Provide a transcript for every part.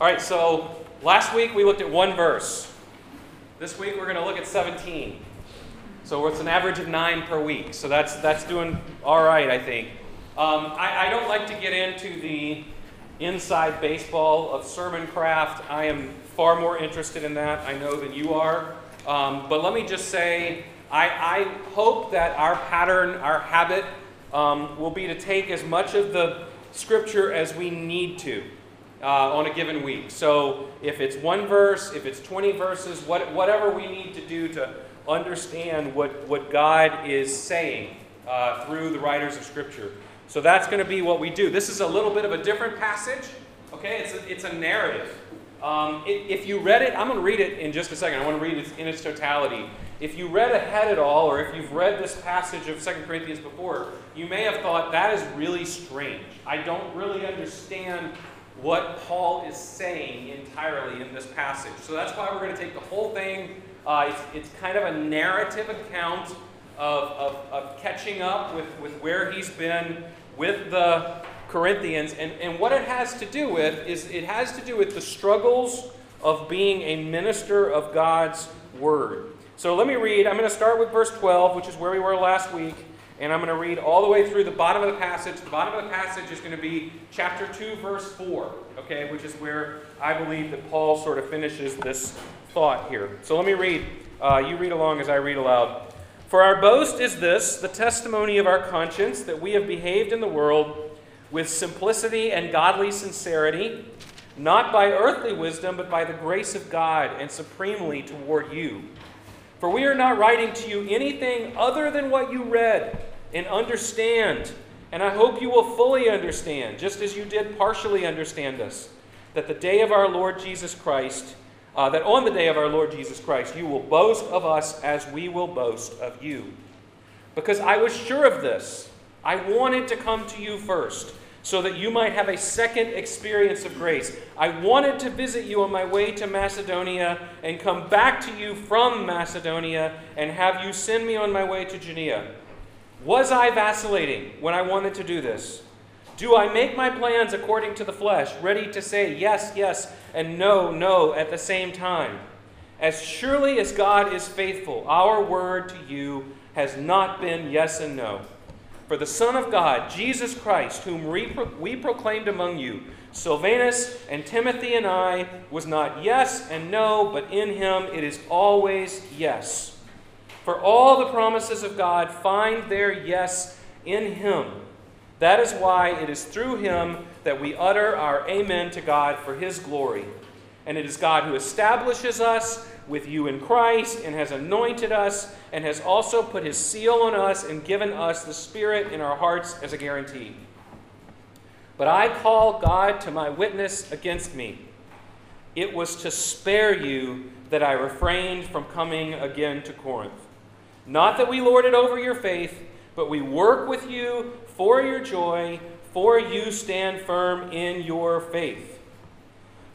All right, so last week we looked at one verse. This week we're going to look at 17. So it's an average of nine per week. So that's, that's doing all right, I think. Um, I, I don't like to get into the inside baseball of sermon craft. I am far more interested in that, I know, than you are. Um, but let me just say, I, I hope that our pattern, our habit, um, will be to take as much of the scripture as we need to uh, on a given week. So if it's one verse, if it's 20 verses, what, whatever we need to do to understand what, what God is saying uh, through the writers of scripture. So that's going to be what we do. This is a little bit of a different passage. Okay, it's a, it's a narrative. Um, if you read it, I'm going to read it in just a second. I want to read it in its totality. If you read ahead at all, or if you've read this passage of 2 Corinthians before, you may have thought that is really strange. I don't really understand what Paul is saying entirely in this passage. So that's why we're going to take the whole thing. Uh, it's, it's, kind of a narrative account of, of, of, catching up with, with where he's been with the Corinthians. And, and what it has to do with is it has to do with the struggles of being a minister of God's word. So let me read. I'm going to start with verse 12, which is where we were last week. And I'm going to read all the way through the bottom of the passage. The bottom of the passage is going to be chapter 2, verse 4, okay, which is where I believe that Paul sort of finishes this thought here. So let me read. Uh, you read along as I read aloud. For our boast is this, the testimony of our conscience, that we have behaved in the world with simplicity and godly sincerity, not by earthly wisdom, but by the grace of God, and supremely toward you. For we are not writing to you anything other than what you read and understand. And I hope you will fully understand, just as you did partially understand us, that the day of our Lord Jesus Christ, uh, that on the day of our Lord Jesus Christ, you will boast of us as we will boast of you. Because I was sure of this. I wanted to come to you first, so that you might have a second experience of grace. I wanted to visit you on my way to Macedonia and come back to you from Macedonia and have you send me on my way to Judea. Was I vacillating when I wanted to do this? Do I make my plans according to the flesh, ready to say yes, yes, and no, no at the same time? As surely as God is faithful, our word to you has not been yes and no. For the Son of God, Jesus Christ, whom we, pro- we proclaimed among you, Silvanus and Timothy and I, was not yes and no, but in him it is always yes. For all the promises of God find their yes in Him. That is why it is through Him that we utter our Amen to God for His glory. And it is God who establishes us with you in Christ and has anointed us and has also put His seal on us and given us the Spirit in our hearts as a guarantee. But I call God to my witness against me. It was to spare you that I refrained from coming again to Corinth. Not that we lord it over your faith, but we work with you for your joy, for you stand firm in your faith.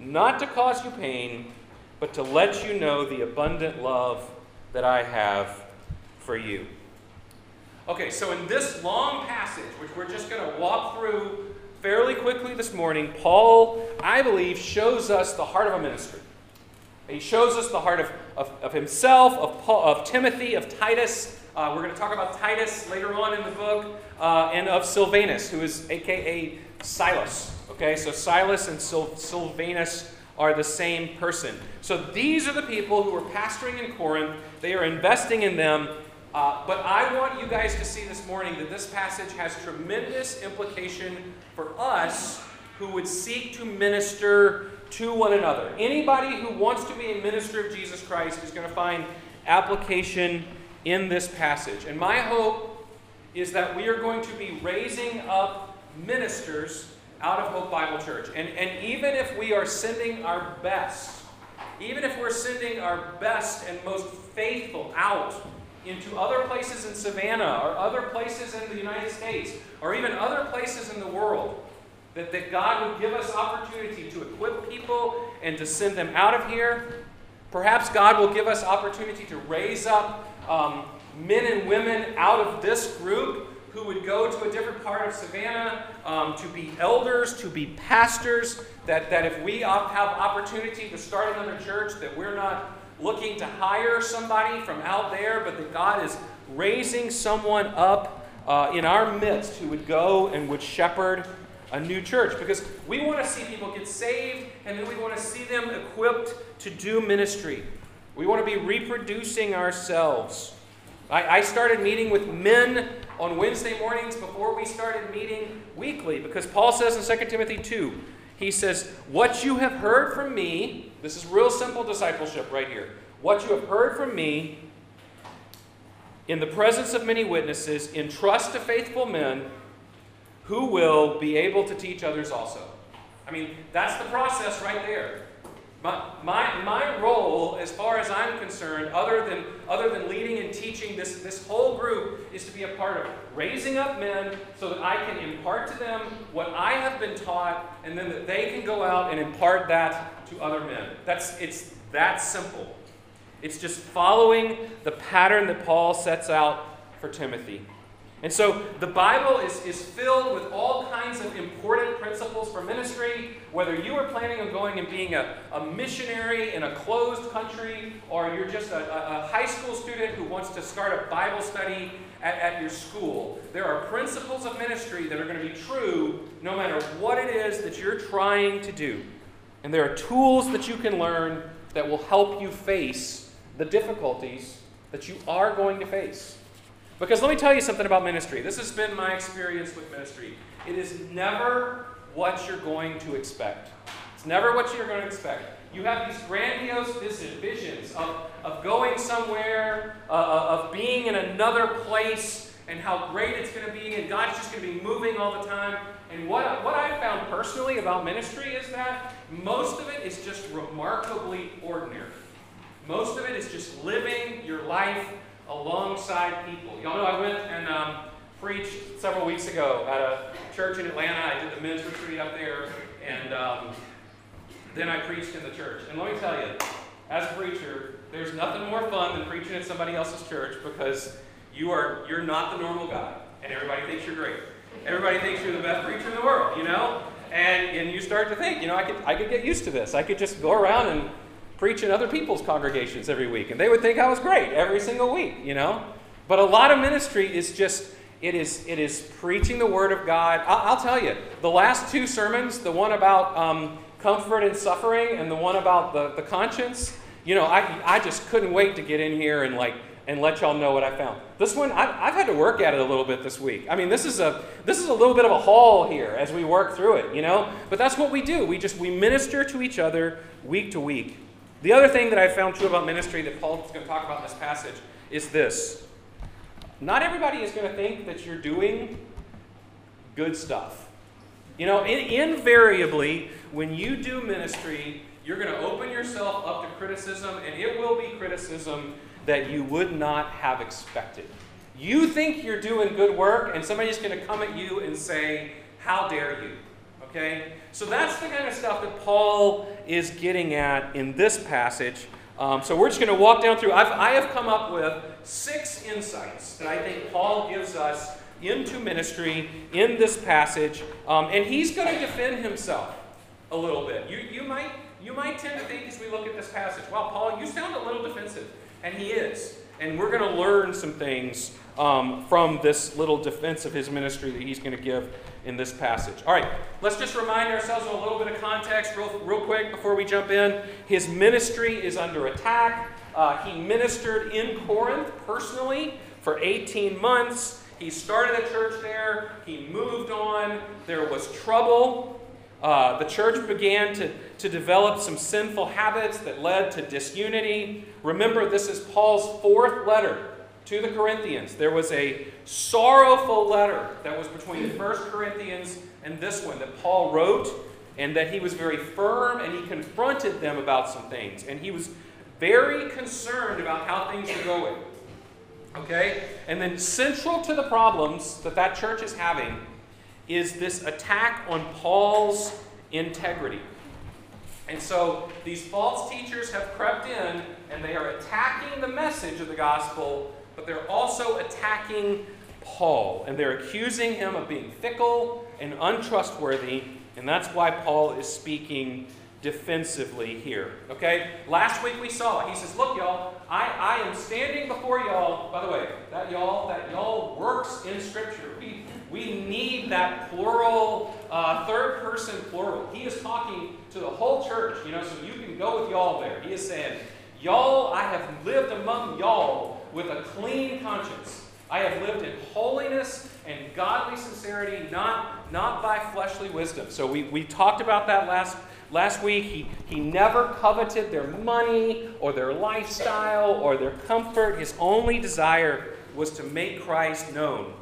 not to cause you pain, but to let you know the abundant love that I have for you. Okay, so in this long passage, which we're just going to walk through fairly quickly this morning, Paul, I believe, shows us the heart of a ministry. He shows us the heart of, of, of himself, of, Paul, of Timothy, of Titus, uh, we're going to talk about Titus later on in the book, uh, and of Silvanus, who is AKA Silas. Okay, so Silas and Sil- Silvanus are the same person. So these are the people who are pastoring in Corinth. They are investing in them. Uh, but I want you guys to see this morning that this passage has tremendous implication for us who would seek to minister to one another. Anybody who wants to be a minister of Jesus Christ is going to find application in this passage. And my hope is that we are going to be raising up ministers out of Hope Bible Church. And, and even if we are sending our best even if we're sending our best and most faithful out into other places in Savannah or other places in the United States or even other places in the world, that, that God would give us opportunity to equip people and to send them out of here. Perhaps God will give us opportunity to raise up um, men and women out of this group who would go to a different part of Savannah um, to be elders, to be pastors, that, that if we have opportunity to start another church, that we're not looking to hire somebody from out there, but that God is raising someone up uh, in our midst who would go and would shepherd a new church. Because we want to see people get saved, and then we want to see them equipped to do ministry. We want to be reproducing ourselves. I, I started meeting with men on Wednesday mornings before we started meeting weekly because Paul says in 2 Timothy 2, he says, What you have heard from me, this is real simple discipleship right here. What you have heard from me in the presence of many witnesses, entrust to faithful men who will be able to teach others also. I mean, that's the process right there. My, my, my role, as far as I'm concerned, other than, other than leading and teaching this, this whole group, is to be a part of raising up men so that I can impart to them what I have been taught, and then that they can go out and impart that to other men. That's, it's that simple. It's just following the pattern that Paul sets out for Timothy. And so the Bible is, is filled with all kinds of important principles for ministry. Whether you are planning on going and being a, a missionary in a closed country, or you're just a, a, high school student who wants to start a Bible study at, at your school, there are principles of ministry that are going to be true no matter what it is that you're trying to do. And there are tools that you can learn that will help you face the difficulties that you are going to face. Because let me tell you something about ministry. This has been my experience with ministry. It is never what you're going to expect. It's never what you're going to expect. You have these grandiose visions of, of going somewhere, uh, uh, of being in another place, and how great it's going to be, and God's just going to be moving all the time. And what, what I found personally about ministry is that most of it is just remarkably ordinary. Most of it is just living your life alongside people. Y'all know I went and um, preached several weeks ago at a church in Atlanta. I did the men's retreat up there, and um, then I preached in the church. And let me tell you, as a preacher, there's nothing more fun than preaching at somebody else's church because you are you're not the normal guy, and everybody thinks you're great. Everybody thinks you're the best preacher in the world, you know. And, and you start to think, you know, I could, I could get used to this. I could just go around and preach in other people's congregations every week, and they would think I was great every single week, you know? But a lot of ministry is just, it is, it is preaching the Word of God. I'll, I'll tell you, the last two sermons, the one about um, comfort and suffering and the one about the, the conscience, you know, I, I just couldn't wait to get in here and like and let y'all know what I found. This one, I've, I've, had to work at it a little bit this week. I mean, this is a this is a little bit of a haul here as we work through it, you know. But that's what we do. We just we minister to each other week to week. The other thing that I found true about ministry that Paul is going to talk about in this passage is this. Not everybody is going to think that you're doing good stuff. You know, in, invariably, when you do ministry, you're going to open yourself up to criticism, and it will be criticism that you would not have expected. You think you're doing good work, and somebody's going to come at you and say, How dare you? Okay? So that's the kind of stuff that Paul is getting at in this passage. Um, so we're just going to walk down through. I've, I have come up with six insights that I think Paul gives us into ministry in this passage. Um, and he's going to defend himself a little bit. You, you, might, you might tend to think as we look at this passage, well, Paul, you sound a little defensive. And he is. And we're going to learn some things um, from this little defense of his ministry that he's going to give in this passage. All right, let's just remind ourselves of a little bit of context real, real quick before we jump in. His ministry is under attack. Uh, he ministered in Corinth personally for 18 months. He started a church there. He moved on. There was trouble. Uh, the church began to, to develop some sinful habits that led to disunity. Remember, this is Paul's fourth letter to the Corinthians. There was a sorrowful letter that was between First Corinthians and this one that Paul wrote. and that he was very firm and he confronted them about some things. And he was very concerned about how things were going. Okay? And then, central to the problems that that church is having is this attack on Paul's integrity. And so, these false teachers have crept in and they are attacking the message of the gospel, but they're also attacking Paul. And they're accusing him of being fickle and untrustworthy. And that's why Paul is speaking defensively here. Okay? Last week we saw. He says, Look, y'all, I, I am standing before y'all. By the way, that y'all, that y'all works in Scripture. We, we need that plural, uh, third person plural. He is talking to the whole church, you know, so you can go with y'all there. He is saying, Y'all, I have lived among y'all with a clean conscience. I have lived in holiness and godly sincerity, not, not by fleshly wisdom. So we, we talked about that last Last week, he, he never coveted their money or their lifestyle or their comfort. His only desire was to make Christ known.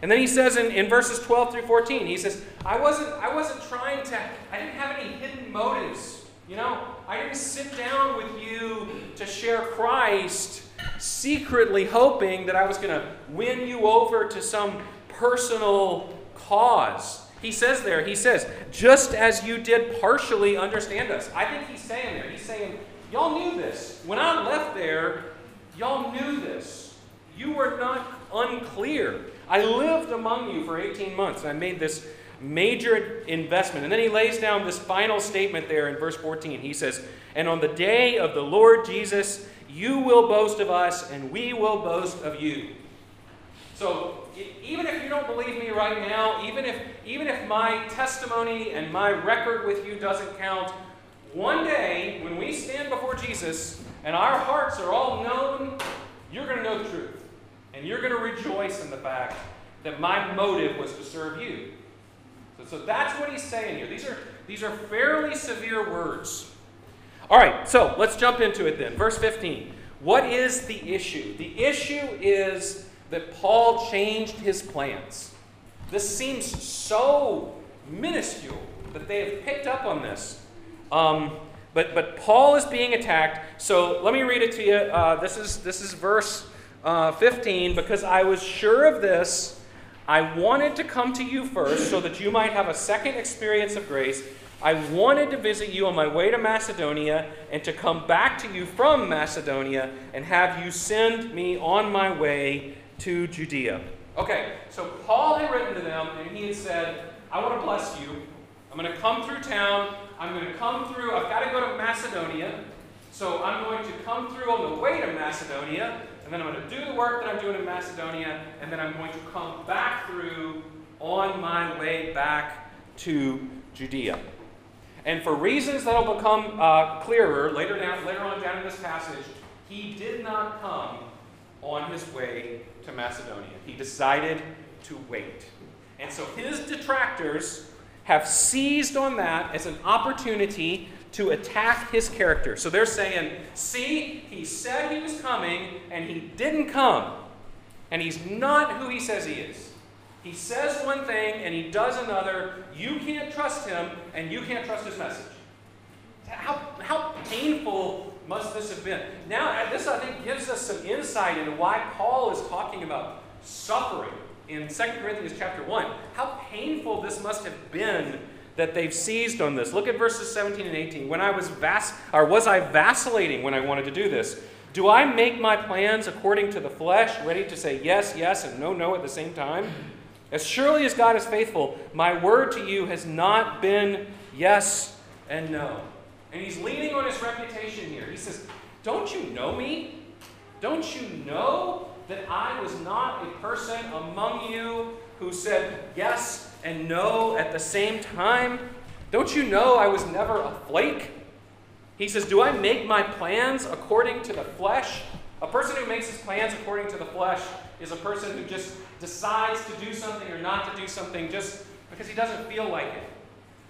And then he says in, in verses 12 through 14, he says, I wasn't, I wasn't trying to, I didn't have any hidden motives. You know, I didn't sit down with you to share Christ secretly hoping that I was going to win you over to some personal cause. He says there, he says, just as you did partially understand us. I think he's saying there, he's saying, y'all knew this. When I left there, y'all knew this. You were not unclear. I lived among you for 18 months, and I made this major investment. And then he lays down this final statement there in verse 14. He says, And on the day of the Lord Jesus, you will boast of us, and we will boast of you. So even if you don't believe me right now, even if, even if my testimony and my record with you doesn't count, one day when we stand before Jesus and our hearts are all known, you're going to know the truth. And you're going to rejoice in the fact that my motive was to serve you. So, so that's what he's saying here. These are, these are fairly severe words. All right, so let's jump into it then. Verse 15. What is the issue? The issue is that Paul changed his plans. This seems so minuscule that they have picked up on this. Um, but, but Paul is being attacked. So let me read it to you. Uh, this, is, this is verse uh, 15. Because I was sure of this, I wanted to come to you first so that you might have a second experience of grace. I wanted to visit you on my way to Macedonia and to come back to you from Macedonia and have you send me on my way to Judea. Okay, so Paul had written to them and he had said, I want to bless you. I'm going to come through town. I'm going to come through. I've got to go to Macedonia. So I'm going to come through on the way to Macedonia. And then I'm going to do the work that I'm doing in Macedonia. And then I'm going to come back through on my way back to Judea. And for reasons that will become uh, clearer later, down, later on down in this passage, he did not come on his way to Macedonia. He decided to wait. And so his detractors have seized on that as an opportunity to attack his character. So they're saying, see, he said he was coming and he didn't come. And he's not who he says he is. He says one thing and he does another. You can't trust him and you can't trust his message. How, how painful must this have been? Now, uh, this I think gives us some insight into why Paul is talking about suffering in 2 Corinthians chapter 1. How painful this must have been that they've seized on this. Look at verses 17 and 18. When I was vac- or was I vacillating when I wanted to do this? Do I make my plans according to the flesh, ready to say yes, yes, and no, no at the same time? As surely as God is faithful, my word to you has not been yes and no. And he's leaning on his reputation here. He says, Don't you know me? Don't you know that I was not a person among you who said yes and no at the same time? Don't you know I was never a flake? He says, Do I make my plans according to the flesh? A person who makes his plans according to the flesh is a person who just decides to do something or not to do something just because he doesn't feel like it.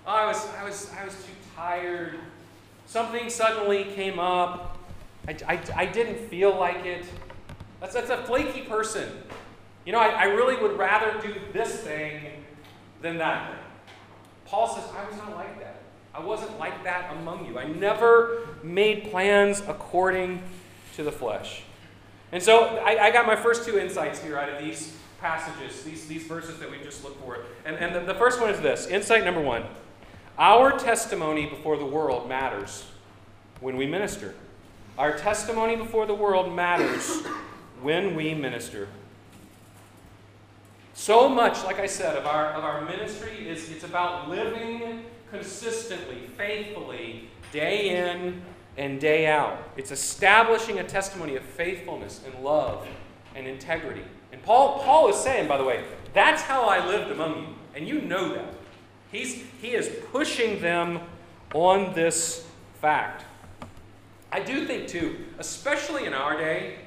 Oh, I was, I was, I was too tired Something suddenly came up. I, I, I didn't feel like it. That's, that's a flaky person. You know, I, I really would rather do this thing than that thing. Paul says, I was not like that. I wasn't like that among you. I never made plans according to the flesh. And so I, I got my first two insights here out of these passages, these, these verses that we just looked for. And, and the, the first one is this insight number one our testimony before the world matters when we minister. Our testimony before the world matters when we minister. So much, like I said, of our, of our ministry is it's about living consistently, faithfully, day in and day out. It's establishing a testimony of faithfulness and love and integrity. And Paul, Paul is saying, by the way, that's how I lived among you. And you know that. He's, he is pushing them on this fact. I do think, too, especially in our day,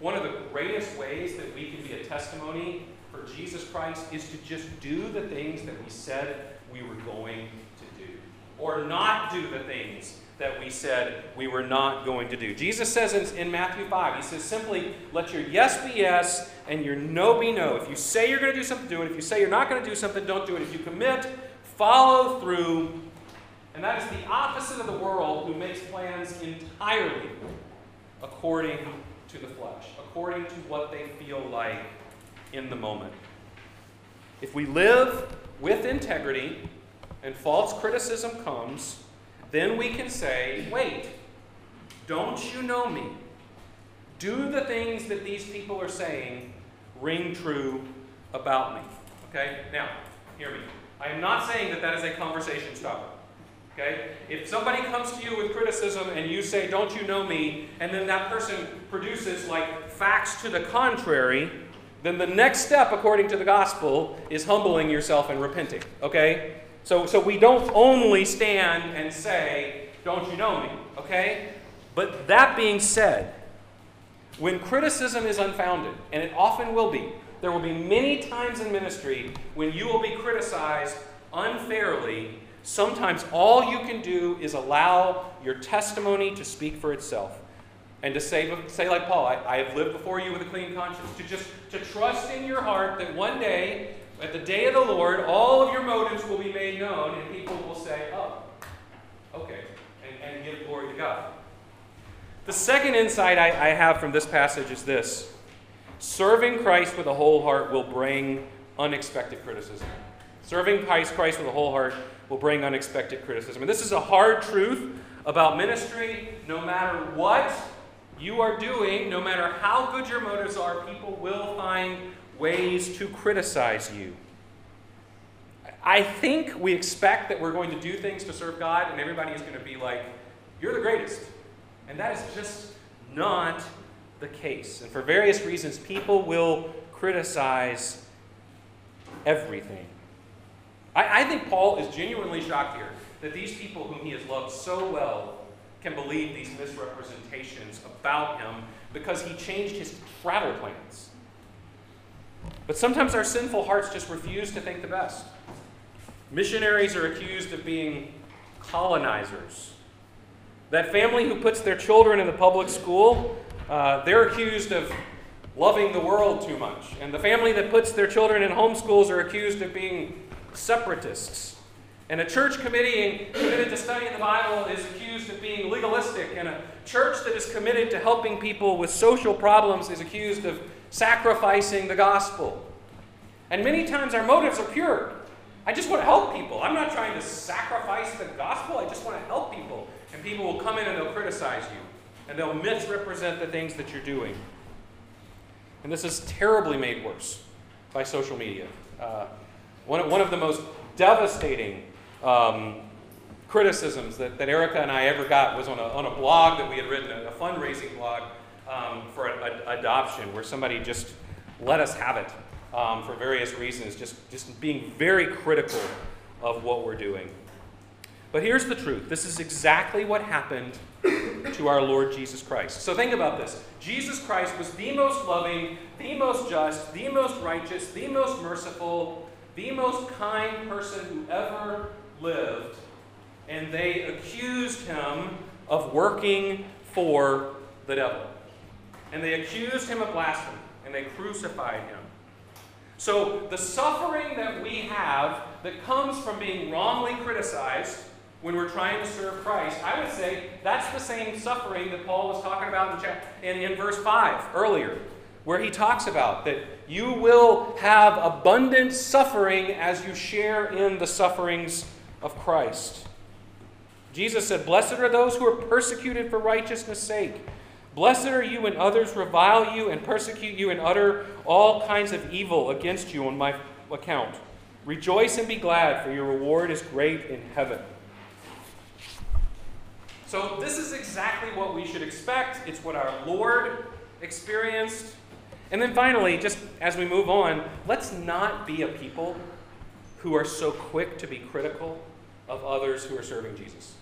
one of the greatest ways that we can be a testimony for Jesus Christ is to just do the things that we said we were going or not do the things that we said we were not going to do. Jesus says in, in, Matthew 5, He says simply, let your yes be yes and your no be no. If you say you're going to do something, do it. If you say you're not going to do something, don't do it. If you commit, follow through. And that is the opposite of the world who makes plans entirely according to the flesh, according to what they feel like in the moment. If we live with integrity and false criticism comes, then we can say, wait, don't you know me? Do the things that these people are saying ring true about me? Okay? Now, hear me. I am not saying that that is a conversation stopper. Okay? If somebody comes to you with criticism and you say, Don't you know me? and then that person produces like facts to the contrary, then the next step, according to the gospel, is humbling yourself and repenting. Okay? So, so we don't only stand and say, Don't you know me? Okay? But that being said, when criticism is unfounded, and it often will be, there will be many times in ministry when you will be criticized unfairly. Sometimes all you can do is allow your testimony to speak for itself. And to say, say like Paul, I, I have lived before you with a clean conscience. To just to trust in your heart that one day, at the day of the Lord, all of your motives will be made known, and people will say, oh, okay, and, and give glory to God. The second insight I, I have from this passage is this Serving Christ with a whole heart will bring unexpected criticism. Serving Christ with a whole heart will bring unexpected criticism. And this is a hard truth about ministry. No matter what you are doing, no matter how good your motives are, people will find ways to criticize you. I think we expect that we're going to do things to serve God, and everybody is going to be like, You're the greatest. And that is just not the case. And for various reasons, people will criticize everything. I, I think Paul is genuinely shocked here that these people whom he has loved so well can believe these misrepresentations about him because he changed his travel plans. But sometimes our sinful hearts just refuse to think the best. Missionaries are accused of being colonizers. That family who puts their children in the public school uh, they're accused of loving the world too much. And the family that puts their children in homeschools are accused of being separatists. And a church committee committed to studying the Bible is accused of being legalistic. And a church that is committed to helping people with social problems is accused of sacrificing the gospel. And many times our motives are pure. I just want to help people. I'm not trying to sacrifice the gospel. I just want to help people. And people will come in and they'll criticize you and they'll misrepresent the things that you're doing. And this is terribly made worse by social media. Uh, one, one of the most devastating um, criticisms that, that Erica and I ever got was on a, on a blog that we had written, a, a fundraising blog um, for a, a, adoption, where somebody just let us have it um, for various reasons, just, just being very critical of what we're doing. But here's the truth this is exactly what happened to our Lord Jesus Christ. So think about this Jesus Christ was the most loving, the most just, the most righteous, the most merciful, the most kind person who ever lived. And they accused him of working for the devil. And they accused him of blasphemy. And they crucified him. So the suffering that we have that comes from being wrongly criticized when we're trying to serve Christ, I would say that's the same suffering that Paul was talking about in, in, in verse 5 earlier, where he talks about that you will have abundant suffering as you share in the sufferings of Christ. Jesus said, Blessed are those who are persecuted for righteousness' sake. Blessed are you when others revile you and persecute you and utter all kinds of evil against you on my account. Rejoice and be glad, for your reward is great in heaven. So, this is exactly what we should expect. It's what our Lord experienced. And then finally, just as we move on, let's not be a people who are so quick to be critical of others who are serving Jesus.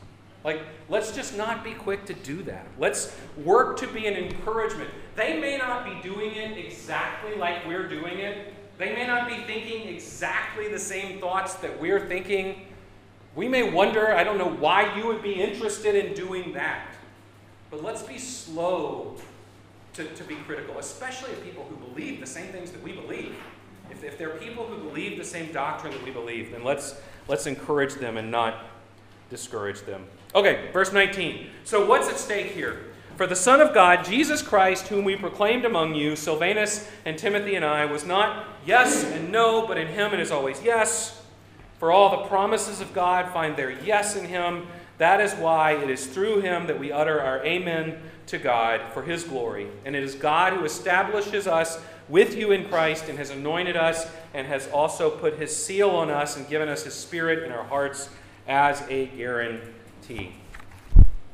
Like, let's just not be quick to do that. Let's work to be an encouragement. They may not be doing it exactly like we're doing it, they may not be thinking exactly the same thoughts that we're thinking. We may wonder, I don't know why you would be interested in doing that. But let's be slow to, to be critical, especially of people who believe the same things that we believe. If, if they're people who believe the same doctrine that we believe, then let's, let's encourage them and not discourage them. Okay, verse 19. So, what's at stake here? For the Son of God, Jesus Christ, whom we proclaimed among you, Silvanus and Timothy and I, was not yes and no, but in him it is always yes. For all the promises of God find their yes in him. That is why it is through him that we utter our amen to God for his glory. And it is God who establishes us with you in Christ and has anointed us and has also put his seal on us and given us his spirit in our hearts as a guarantee. A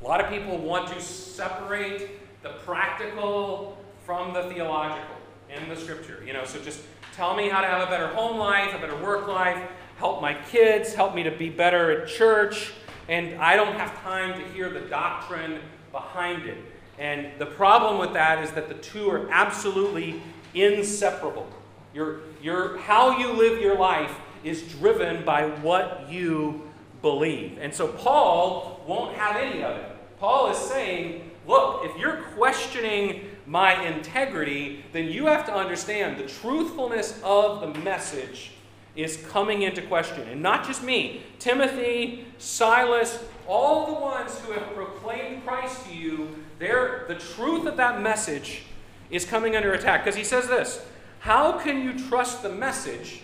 lot of people want to separate the practical from the theological in the scripture. You know, so just tell me how to have a better home life, a better work life, help my kids, help me to be better at church, and I don't have time to hear the doctrine behind it. And the problem with that is that the two are absolutely inseparable. Your, your, how you live your life is driven by what you believe. And so Paul won't have any of it. Paul is saying, look, if you're questioning my integrity, then you have to understand the truthfulness of the message is coming into question. And not just me, Timothy, Silas, all the ones who have proclaimed Christ to you—they're the truth of that message is coming under attack. Because he says this How can you trust the message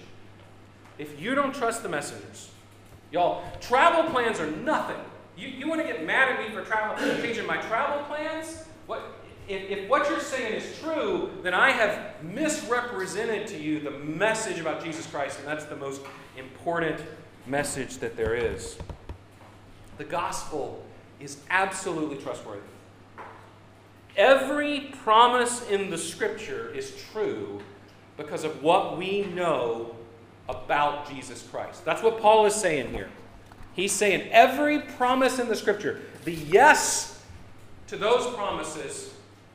if you don't trust the messengers? Y'all, travel plans are nothing. You, you want to get mad at me for travel, changing my travel plans? What, if, if what you're saying is true, then I have misrepresented to you the message about Jesus Christ, and that's the most important message that there is. The gospel is absolutely trustworthy. Every promise in the scripture is true because of what we know about Jesus Christ. That's what Paul is saying here. He's saying every promise in the scripture, the yes to those promises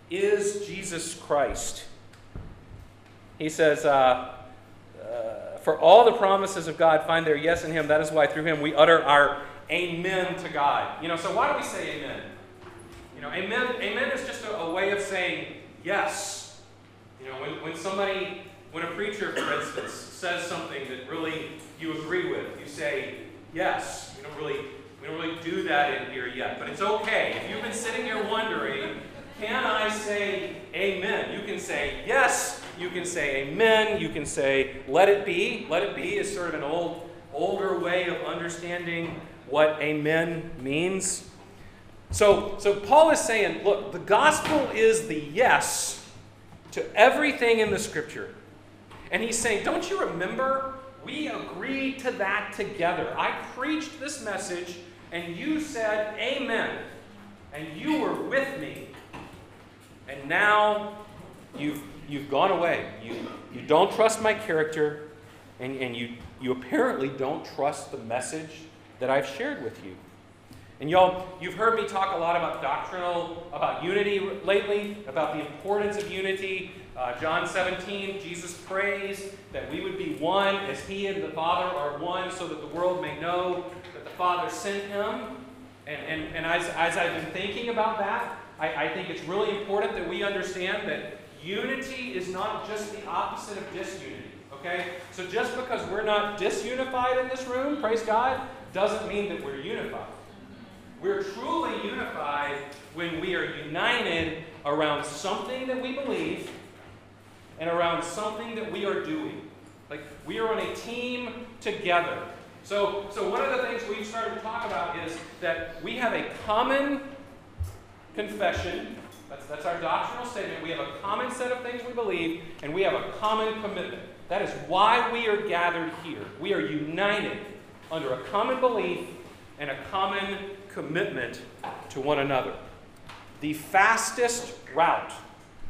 is Jesus Christ. He says, uh, uh, For all the promises of God find their yes in Him. That is why through Him we utter our amen to God. You know, so why do we say amen? You know, amen, amen is just a, a way of saying yes. You know, when, when somebody, when a preacher, for instance, says something that really you agree with, you say yes. We don't really, we don't really do that in here yet, but it's okay. If you've been sitting here wondering, can I say amen? You can say yes, you can say amen, you can say let it be. Let it be is sort of an old, older way of understanding what amen means. So, so Paul is saying, look, the gospel is the yes to everything in the scripture. And he's saying, don't you remember? We agreed to that together. I preached this message, and you said amen. And you were with me. And now you've, you've gone away. You, you don't trust my character, and, and you, you apparently don't trust the message that I've shared with you. And y'all, you've heard me talk a lot about doctrinal, about unity lately, about the importance of unity. Uh, John 17, Jesus prays that we would be one as he and the Father are one, so that the world may know that the Father sent him. And, and, and as, as I've been thinking about that, I, I think it's really important that we understand that unity is not just the opposite of disunity. Okay? So just because we're not disunified in this room, praise God, doesn't mean that we're unified. We're truly unified when we are united around something that we believe and around something that we are doing. Like we are on a team together. So, so one of the things we've started to talk about is that we have a common confession. That's, that's our doctrinal statement. We have a common set of things we believe, and we have a common commitment. That is why we are gathered here. We are united under a common belief and a common commitment to one another. The fastest route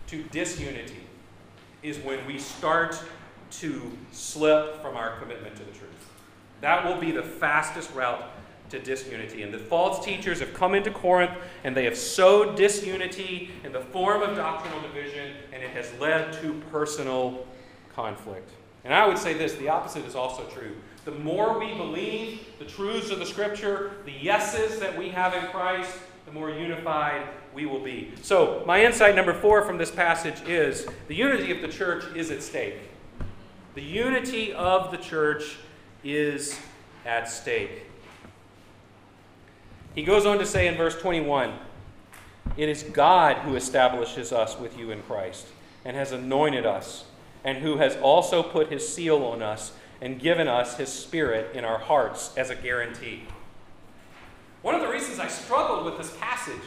to disunity is when we start to slip from our commitment to the truth. That will be the fastest route to disunity. And the false teachers have come into Corinth and they have sowed disunity in the form of doctrinal division, and it has led to personal conflict. And I would say this the opposite is also true. The more we believe the truths of the Scripture, the yeses that we have in Christ, the more unified we will be. So, my insight number four from this passage is the unity of the church is at stake. The unity of the church is at stake. He goes on to say in verse 21 It is God who establishes us with you in Christ and has anointed us, and who has also put his seal on us and given us his spirit in our hearts as a guarantee. One of the reasons I struggled with this passage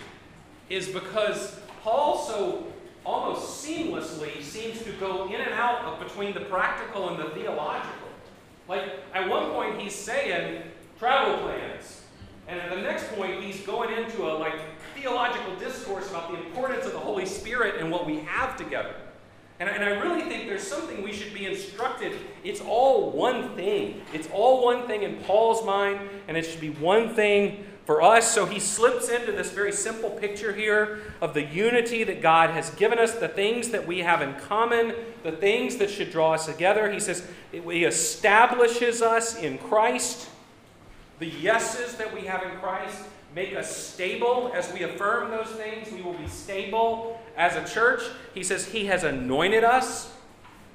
is because Paul so almost seamlessly seems to go in and out of between the practical and the theological. Like, at one point, he's saying travel plans. And at the next point, he's going into a like theological discourse about the importance of the Holy Spirit and what we have together. And, and I really think there's something we should be instructed. It's all one thing. It's all one thing in Paul's mind, and it should be one thing for us. So he slips into this very simple picture here of the unity that God has given us, the things that we have in common, the things that should draw us together. He says, He establishes us in Christ. The yeses that we have in Christ make us stable. As we affirm those things, we will be stable as a church. He says He has anointed us.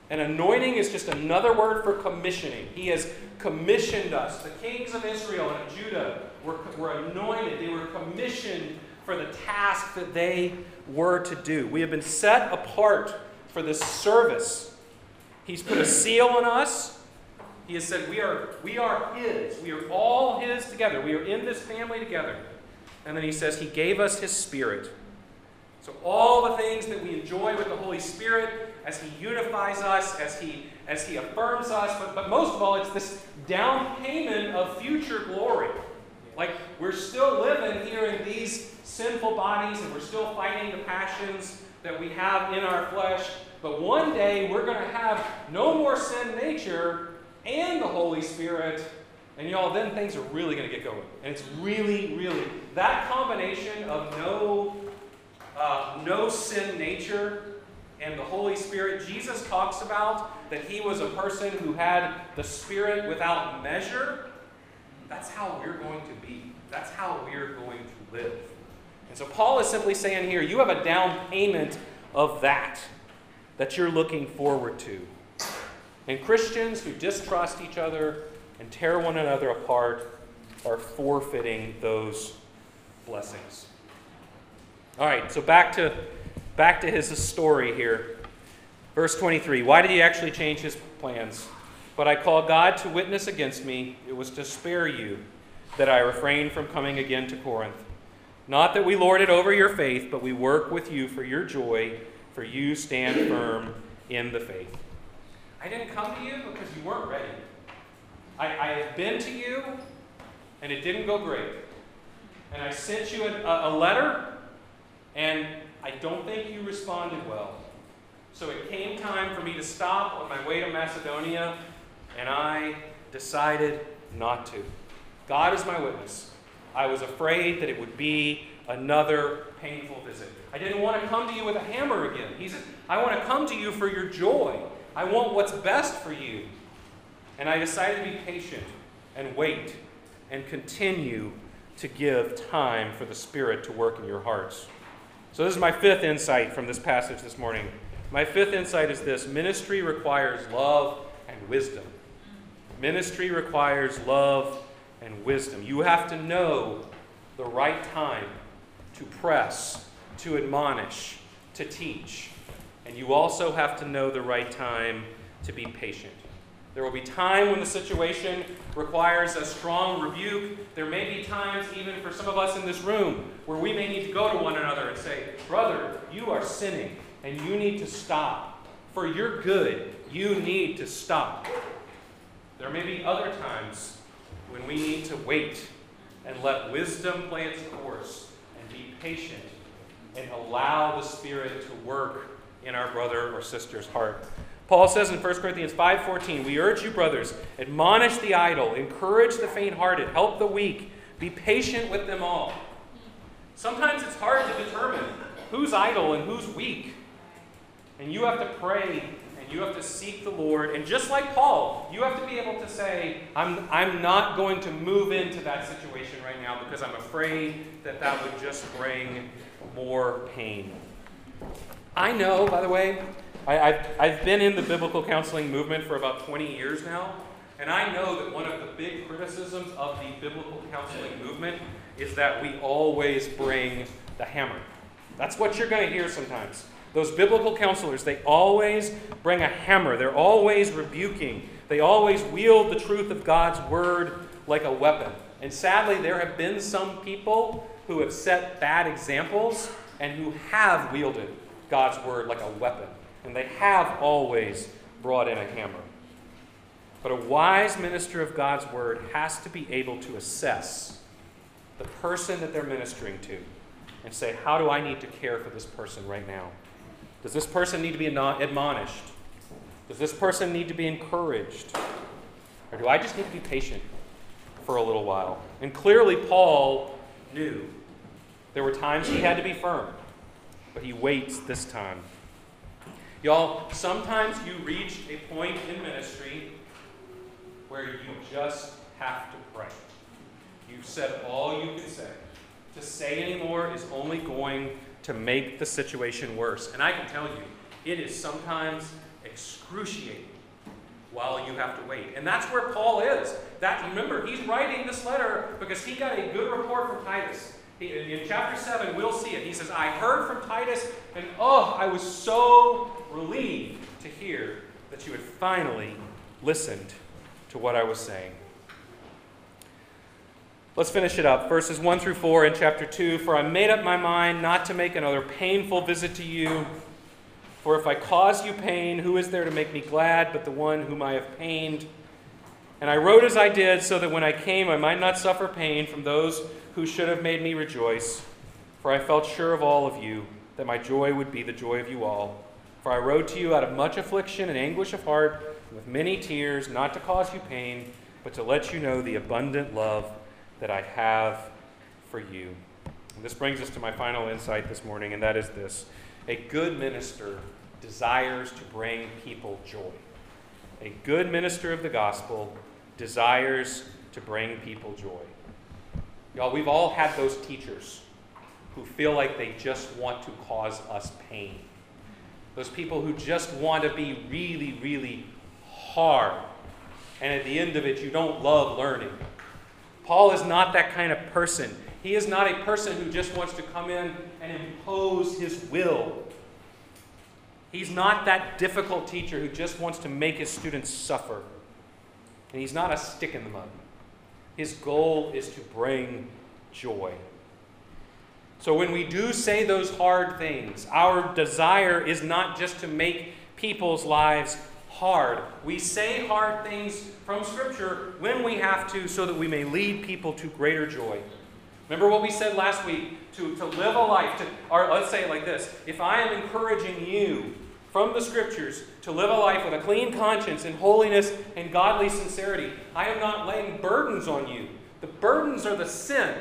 And anointing is just another word for commissioning. He has commissioned us. The kings of Israel and of Judah were, were anointed, they were commissioned for the task that they were to do. We have been set apart for this service. He's put a seal on us. He has said, we are, we are His. We are all His together. We are in this family together. And then He says, He gave us His Spirit. So, all the things that we enjoy with the Holy Spirit, as He unifies us, as He, as he affirms us, but, but most of all, it's this down payment of future glory. Like, we're still living here in these sinful bodies, and we're still fighting the passions that we have in our flesh. But one day, we're going to have no more sin nature and the Holy Spirit. And y'all, then things are really going to get going. And it's really, really, that combination of no, uh, no sin nature and the Holy Spirit, Jesus talks about that he was a person who had the Spirit without measure. That's how we're going to be. That's how we're going to live. And so Paul is simply saying here, you have a down payment of that that you're looking forward to. And Christians who distrust each other and tear one another apart are forfeiting those blessings. All right, so back to back to his story here. Verse 23. Why did he actually change his plans? But I call God to witness against me. It was to spare you that I refrained from coming again to Corinth. Not that we lord it over your faith, but we work with you for your joy, for you stand firm in the faith. I didn't come to you because you weren't ready. I, I have been to you, and it didn't go great. And I sent you a, a letter, and I don't think you responded well. So it came time for me to stop on my way to Macedonia, and I decided not to. God is my witness. I was afraid that it would be another painful visit. I didn't want to come to you with a hammer again. He said, I want to come to you for your joy. I want what's best for you. And I decided to be patient and wait and continue to give time for the Spirit to work in your hearts. So, this is my fifth insight from this passage this morning. My fifth insight is this ministry requires love and wisdom. Ministry requires love and wisdom. You have to know the right time to press, to admonish, to teach. And you also have to know the right time to be patient. There will be time when the situation requires a strong rebuke. There may be times, even for some of us in this room, where we may need to go to one another and say, Brother, you are sinning and you need to stop. For your good, you need to stop. There may be other times when we need to wait and let wisdom play its course and be patient and allow the Spirit to work in our brother or sister's heart. Paul says in 1 Corinthians 5:14, "We urge you, brothers, admonish the idle, encourage the faint-hearted, help the weak, be patient with them all." Sometimes it's hard to determine who's idle and who's weak. And you have to pray and you have to seek the Lord. And just like Paul, you have to be able to say, I'm, I'm not going to move into that situation right now because I'm afraid that that would just bring more pain. I know, by the way, I, have I've been in the biblical counseling movement for about 20 years now, and I know that one of the big criticisms of the biblical counseling movement is that we always bring the hammer. That's what you're going to hear sometimes. Those biblical counselors, they always bring a hammer. They're always rebuking. They always wield the truth of God's word like a weapon. And sadly, there have been some people who have set bad examples and who have wielded God's word like a weapon and they have always brought in a hammer. But a wise minister of God's word has to be able to assess the person that they're ministering to and say, How do I need to care for this person right now? Does this person need to be admonished? Does this person need to be encouraged? Or do I just need to be patient for a little while? And clearly, Paul knew there were times he had to be firm, but he waits this time. Y'all, sometimes you reach a point in ministry where you just have to pray. You've said all you can say. To say anymore is only going to make the situation worse. And I can tell you, it is sometimes excruciating while you have to wait. And that's where Paul is. That remember, he's writing this letter because he got a good report from Titus. He, in chapter 7, we'll see it. He says, I heard from Titus, and oh, I was so relieved to hear that you had finally listened to what I was saying. Let's finish it up. Verses 1 through 4 in chapter 2 For I made up my mind not to make another painful visit to you. For if I cause you pain, who is there to make me glad but the one whom I have pained? And I wrote as I did, so that when I came I might not suffer pain from those who should have made me rejoice. For I felt sure of all of you, that my joy would be the joy of you all. For I wrote to you out of much affliction and anguish of heart, with many tears, not to cause you pain, but to let you know the abundant love that I have for you. And this brings us to my final insight this morning, and that is this a good minister desires to bring people joy. A good minister of the gospel desires to bring people joy. Y'all, we've all had those teachers who feel like they just want to cause us pain. Those people who just want to be really, really hard. And at the end of it, you don't love learning. Paul is not that kind of person. He is not a person who just wants to come in and impose his will. He's not that difficult teacher who just wants to make his students suffer. And he's not a stick in the mud. His goal is to bring joy. So when we do say those hard things, our desire is not just to make people's lives hard. We say hard things from Scripture when we have to so that we may lead people to greater joy. Remember what we said last week? To, to live a life, to, or let's say it like this if I am encouraging you from the scriptures to live a life with a clean conscience and holiness and godly sincerity. I am not laying burdens on you. The burdens are the sin.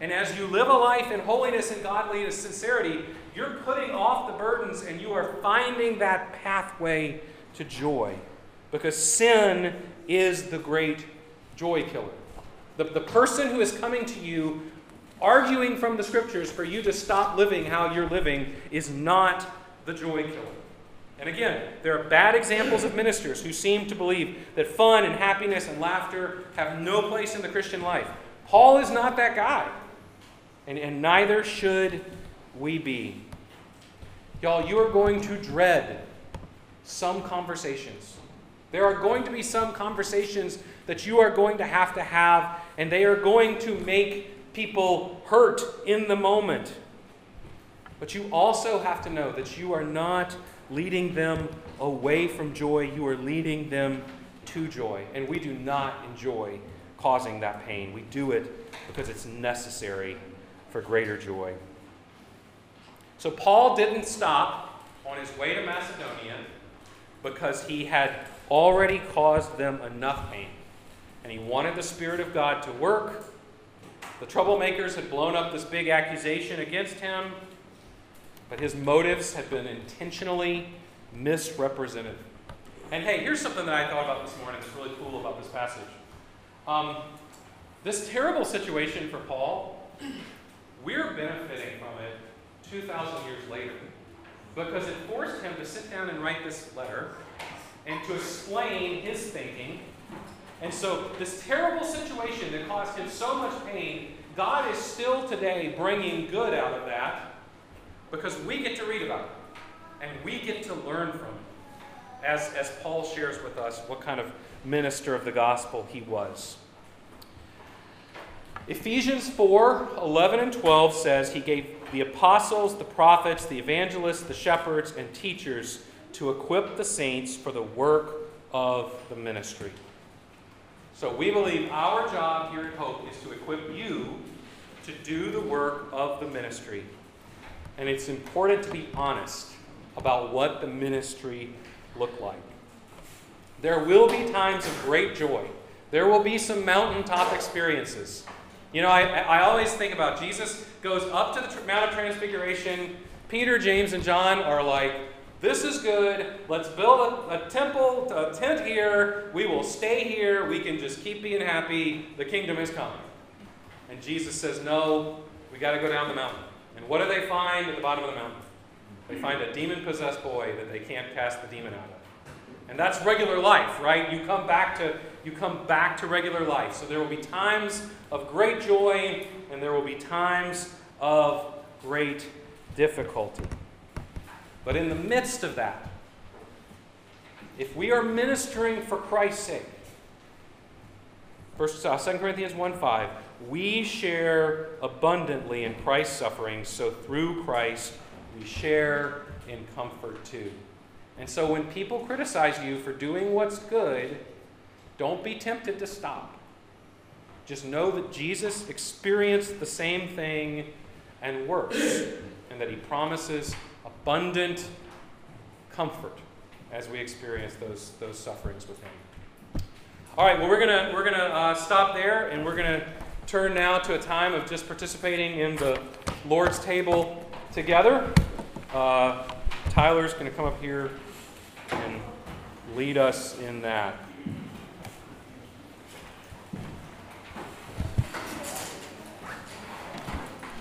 And as you live a life in holiness and godliness sincerity, you're putting off the burdens and you are finding that pathway to joy. Because sin is the great joy killer. The, the person who is coming to you arguing from the scriptures for you to stop living how you're living is not the joy killer. And again, there are bad examples of ministers who seem to believe that fun and happiness and laughter have no place in the Christian life. Paul is not that guy, and, and neither should we be. Y'all, you are going to dread some conversations. There are going to be some conversations that you are going to have to have, and they are going to make people hurt in the moment. But you also have to know that you are not leading them away from joy, you are leading them to joy. And we do not enjoy causing that pain. We do it because it's necessary for greater joy. So Paul didn't stop on his way to Macedonia because he had already caused them enough pain. And he wanted the Spirit of God to work. The troublemakers had blown up this big accusation against him, but his motives had been intentionally misrepresented. And hey, here's something that I thought about this morning that's really cool about this passage. Um, this terrible situation for Paul, we're benefiting from it 2,000 years later because it forced him to sit down and write this letter and to explain his thinking. And so, this terrible situation that caused him so much pain, God is still today bringing good out of that because we get to read about it and we get to learn from it. As, as Paul shares with us what kind of minister of the gospel he was. Ephesians 4 11 and 12 says he gave the apostles, the prophets, the evangelists, the shepherds, and teachers to equip the saints for the work of the ministry. So we believe our job here at Hope is to equip you to do the work of the ministry. And it's important to be honest about what the ministry looked like. There will be times of great joy. There will be some mountaintop experiences. You know, I, I always think about Jesus goes up to the Mount of Transfiguration. Peter, James, and John are like, this is good. Let's build a, a, temple, a tent here. We will stay here. We can just keep being happy. The kingdom is coming. And Jesus says, No, we got to go down the mountain. And what do they find at the bottom of the mountain? They find a demon possessed boy that they can't cast the demon out of. And that's regular life, right? You come back to you come back to regular life. So there will be times of great joy and there will be times of great difficulty. But in the midst of that, if we are ministering for Christ's sake, First, uh, 2 Corinthians 1 5, we share abundantly in Christ's sufferings, so through Christ we share in comfort too. And so when people criticize you for doing what's good, don't be tempted to stop. Just know that Jesus experienced the same thing and worse, and that he promises abundant comfort as we experience those, those sufferings with him. All right, well, we're going we're gonna, uh, stop there, and we're going to turn now to a time of just participating in the Lord's table together. Uh, Tyler's going to come up here and lead us in that.